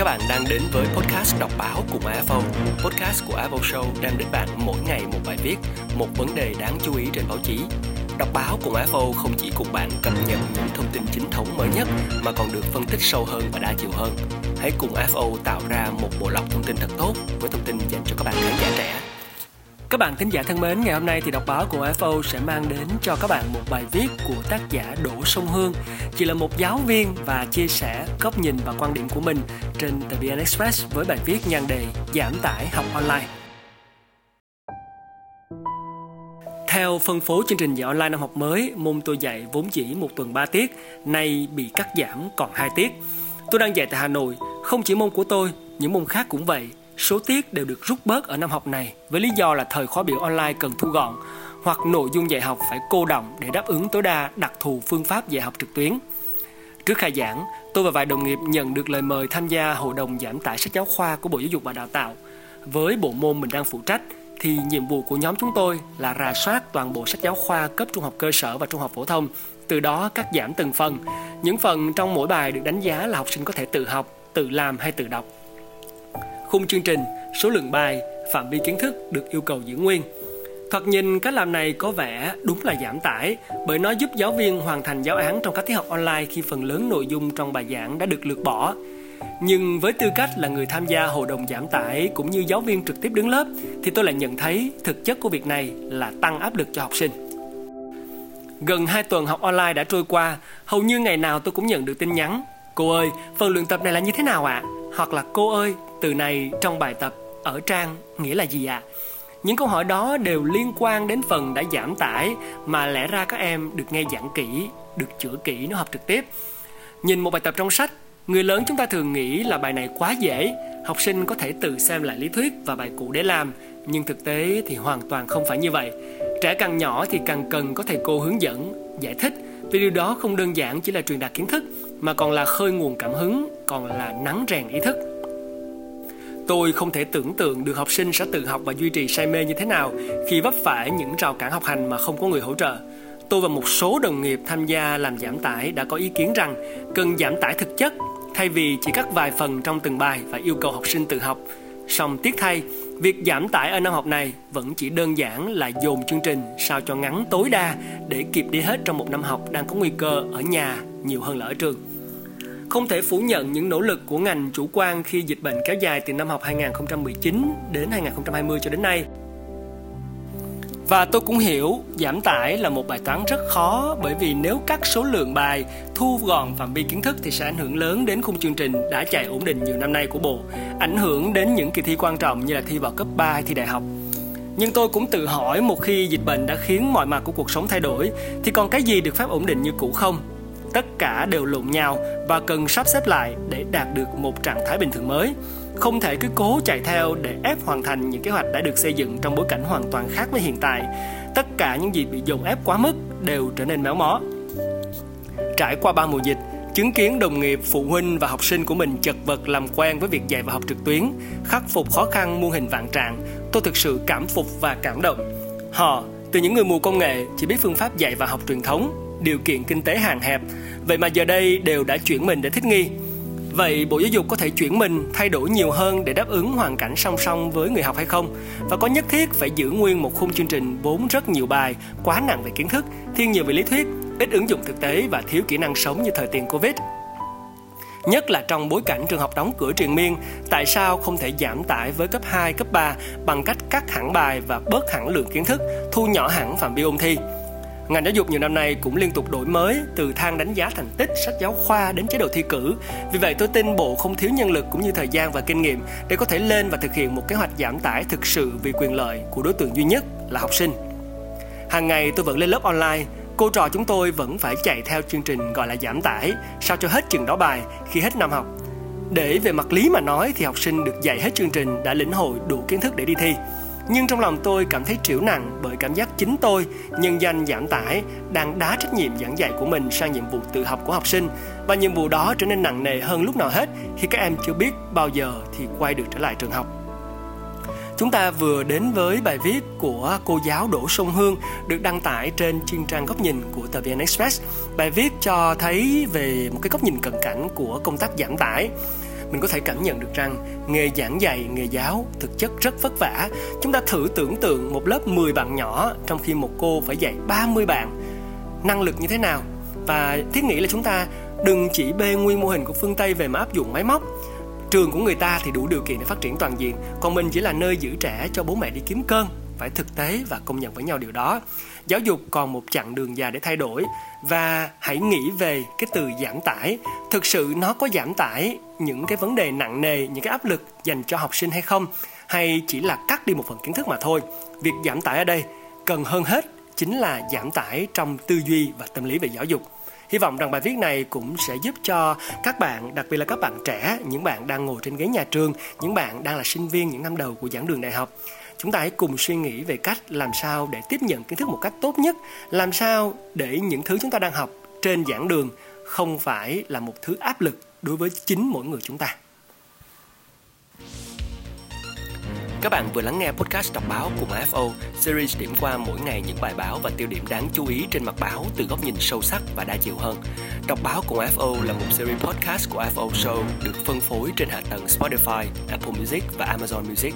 Các bạn đang đến với podcast đọc báo cùng AFO. Podcast của AFO Show đem đến bạn mỗi ngày một bài viết, một vấn đề đáng chú ý trên báo chí. Đọc báo cùng AFO không chỉ cùng bạn cập nhật những thông tin chính thống mới nhất mà còn được phân tích sâu hơn và đa chiều hơn. Hãy cùng AFO tạo ra một bộ lọc thông tin thật tốt với thông tin dành cho các bạn khán giả trẻ. Các bạn thính giả thân mến, ngày hôm nay thì đọc báo của FO sẽ mang đến cho các bạn một bài viết của tác giả Đỗ Sông Hương. Chị là một giáo viên và chia sẻ góc nhìn và quan điểm của mình trên tờ VN Express với bài viết nhan đề Giảm tải học online. Theo phân phối chương trình dạy online năm học mới, môn tôi dạy vốn chỉ một tuần 3 tiết, nay bị cắt giảm còn 2 tiết. Tôi đang dạy tại Hà Nội, không chỉ môn của tôi, những môn khác cũng vậy số tiết đều được rút bớt ở năm học này với lý do là thời khóa biểu online cần thu gọn hoặc nội dung dạy học phải cô động để đáp ứng tối đa đặc thù phương pháp dạy học trực tuyến. Trước khai giảng, tôi và vài đồng nghiệp nhận được lời mời tham gia hội đồng giảm tải sách giáo khoa của Bộ Giáo dục và Đào tạo. Với bộ môn mình đang phụ trách thì nhiệm vụ của nhóm chúng tôi là rà soát toàn bộ sách giáo khoa cấp trung học cơ sở và trung học phổ thông, từ đó cắt giảm từng phần. Những phần trong mỗi bài được đánh giá là học sinh có thể tự học, tự làm hay tự đọc khung chương trình, số lượng bài, phạm vi kiến thức được yêu cầu giữ nguyên. Thoạt nhìn cách làm này có vẻ đúng là giảm tải bởi nó giúp giáo viên hoàn thành giáo án trong các tiết học online khi phần lớn nội dung trong bài giảng đã được lược bỏ. Nhưng với tư cách là người tham gia hội đồng giảm tải cũng như giáo viên trực tiếp đứng lớp thì tôi lại nhận thấy thực chất của việc này là tăng áp lực cho học sinh. Gần 2 tuần học online đã trôi qua, hầu như ngày nào tôi cũng nhận được tin nhắn Cô ơi, phần luyện tập này là như thế nào ạ? À? Hoặc là cô ơi, từ này trong bài tập ở trang nghĩa là gì ạ? À? Những câu hỏi đó đều liên quan đến phần đã giảm tải mà lẽ ra các em được nghe giảng kỹ, được chữa kỹ nó học trực tiếp. Nhìn một bài tập trong sách, người lớn chúng ta thường nghĩ là bài này quá dễ, học sinh có thể tự xem lại lý thuyết và bài cũ để làm, nhưng thực tế thì hoàn toàn không phải như vậy. Trẻ càng nhỏ thì càng cần có thầy cô hướng dẫn, giải thích vì điều đó không đơn giản chỉ là truyền đạt kiến thức mà còn là khơi nguồn cảm hứng, còn là nắng rèn ý thức. Tôi không thể tưởng tượng được học sinh sẽ tự học và duy trì say mê như thế nào khi vấp phải những rào cản học hành mà không có người hỗ trợ. Tôi và một số đồng nghiệp tham gia làm giảm tải đã có ý kiến rằng cần giảm tải thực chất thay vì chỉ cắt vài phần trong từng bài và yêu cầu học sinh tự học. Song tiếc thay, việc giảm tải ở năm học này vẫn chỉ đơn giản là dồn chương trình sao cho ngắn tối đa để kịp đi hết trong một năm học đang có nguy cơ ở nhà nhiều hơn là ở trường. Không thể phủ nhận những nỗ lực của ngành chủ quan khi dịch bệnh kéo dài từ năm học 2019 đến 2020 cho đến nay. Và tôi cũng hiểu giảm tải là một bài toán rất khó bởi vì nếu cắt số lượng bài, thu gọn phạm vi kiến thức thì sẽ ảnh hưởng lớn đến khung chương trình đã chạy ổn định nhiều năm nay của Bộ, ảnh hưởng đến những kỳ thi quan trọng như là thi vào cấp 3 hay thi đại học. Nhưng tôi cũng tự hỏi một khi dịch bệnh đã khiến mọi mặt của cuộc sống thay đổi thì còn cái gì được phép ổn định như cũ không? Tất cả đều lộn nhau và cần sắp xếp lại để đạt được một trạng thái bình thường mới. Không thể cứ cố chạy theo để ép hoàn thành những kế hoạch đã được xây dựng trong bối cảnh hoàn toàn khác với hiện tại. Tất cả những gì bị dồn ép quá mức đều trở nên méo mó. Trải qua ba mùa dịch, chứng kiến đồng nghiệp, phụ huynh và học sinh của mình chật vật làm quen với việc dạy và học trực tuyến, khắc phục khó khăn muôn hình vạn trạng, tôi thực sự cảm phục và cảm động. Họ, từ những người mù công nghệ, chỉ biết phương pháp dạy và học truyền thống điều kiện kinh tế hạn hẹp. Vậy mà giờ đây đều đã chuyển mình để thích nghi. Vậy bộ giáo dục có thể chuyển mình thay đổi nhiều hơn để đáp ứng hoàn cảnh song song với người học hay không? Và có nhất thiết phải giữ nguyên một khung chương trình vốn rất nhiều bài quá nặng về kiến thức thiên nhiều về lý thuyết ít ứng dụng thực tế và thiếu kỹ năng sống như thời tiền covid? Nhất là trong bối cảnh trường học đóng cửa triền miên, tại sao không thể giảm tải với cấp 2, cấp 3 bằng cách cắt hẳn bài và bớt hẳn lượng kiến thức, thu nhỏ hẳn phạm vi ôn thi? Ngành giáo dục nhiều năm nay cũng liên tục đổi mới từ thang đánh giá thành tích, sách giáo khoa đến chế độ thi cử. Vì vậy tôi tin Bộ không thiếu nhân lực cũng như thời gian và kinh nghiệm để có thể lên và thực hiện một kế hoạch giảm tải thực sự vì quyền lợi của đối tượng duy nhất là học sinh. Hàng ngày tôi vẫn lên lớp online, cô trò chúng tôi vẫn phải chạy theo chương trình gọi là giảm tải sao cho hết chừng đó bài khi hết năm học. Để về mặt lý mà nói thì học sinh được dạy hết chương trình đã lĩnh hội đủ kiến thức để đi thi nhưng trong lòng tôi cảm thấy triểu nặng bởi cảm giác chính tôi, nhân danh giảm tải, đang đá trách nhiệm giảng dạy của mình sang nhiệm vụ tự học của học sinh và nhiệm vụ đó trở nên nặng nề hơn lúc nào hết khi các em chưa biết bao giờ thì quay được trở lại trường học. Chúng ta vừa đến với bài viết của cô giáo Đỗ Sông Hương được đăng tải trên chuyên trang góc nhìn của tờ VN Express. Bài viết cho thấy về một cái góc nhìn cận cảnh của công tác giảm tải mình có thể cảm nhận được rằng nghề giảng dạy, nghề giáo thực chất rất vất vả. Chúng ta thử tưởng tượng một lớp 10 bạn nhỏ trong khi một cô phải dạy 30 bạn. Năng lực như thế nào? Và thiết nghĩ là chúng ta đừng chỉ bê nguyên mô hình của phương Tây về mà áp dụng máy móc trường của người ta thì đủ điều kiện để phát triển toàn diện còn mình chỉ là nơi giữ trẻ cho bố mẹ đi kiếm cơm phải thực tế và công nhận với nhau điều đó. Giáo dục còn một chặng đường dài để thay đổi. Và hãy nghĩ về cái từ giảm tải. Thực sự nó có giảm tải những cái vấn đề nặng nề những cái áp lực dành cho học sinh hay không? Hay chỉ là cắt đi một phần kiến thức mà thôi? Việc giảm tải ở đây cần hơn hết chính là giảm tải trong tư duy và tâm lý về giáo dục. Hy vọng rằng bài viết này cũng sẽ giúp cho các bạn, đặc biệt là các bạn trẻ, những bạn đang ngồi trên ghế nhà trường, những bạn đang là sinh viên những năm đầu của giảng đường đại học chúng ta hãy cùng suy nghĩ về cách làm sao để tiếp nhận kiến thức một cách tốt nhất làm sao để những thứ chúng ta đang học trên giảng đường không phải là một thứ áp lực đối với chính mỗi người chúng ta Các bạn vừa lắng nghe podcast đọc báo cùng AFO, series điểm qua mỗi ngày những bài báo và tiêu điểm đáng chú ý trên mặt báo từ góc nhìn sâu sắc và đa chiều hơn. Đọc báo cùng AFO là một series podcast của AFO Show được phân phối trên hạ tầng Spotify, Apple Music và Amazon Music.